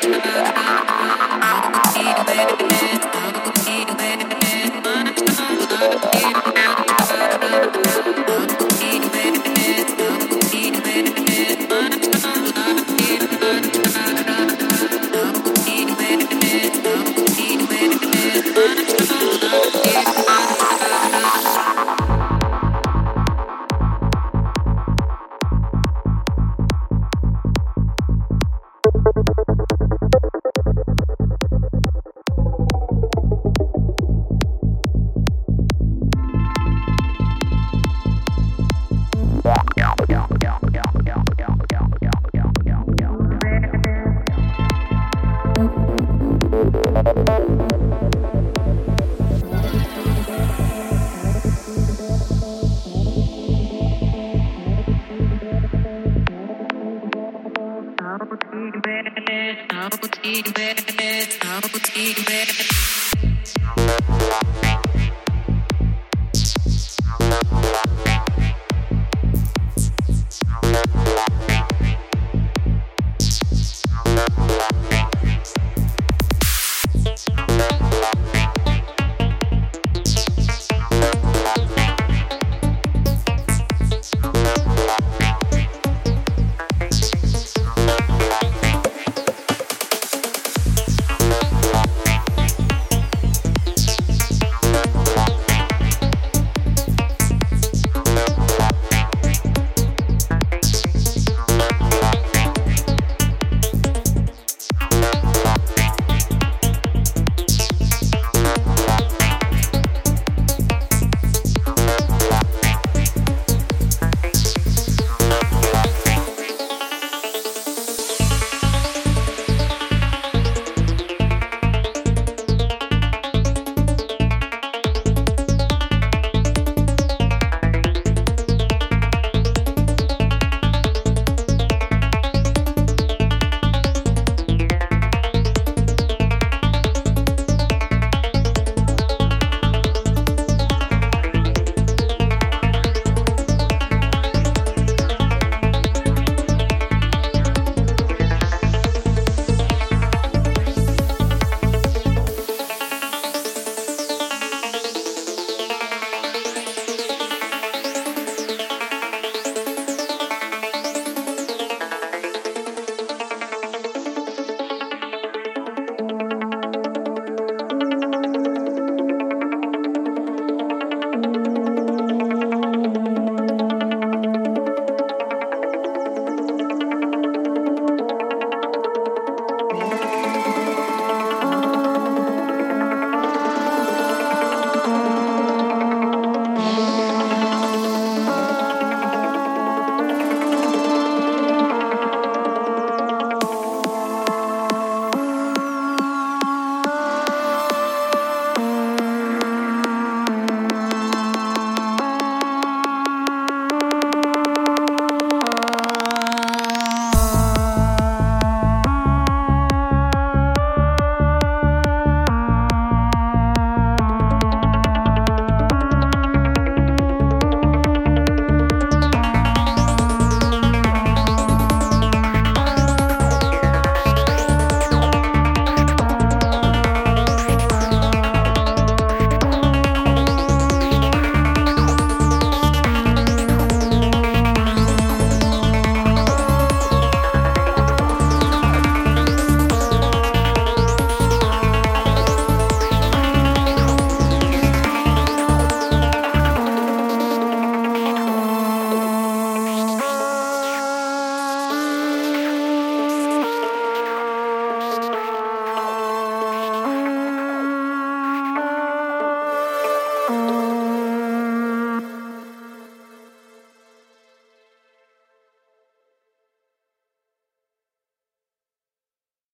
I feel it. I'll put it in bed, I'll put it in bed, I'll put it in bed.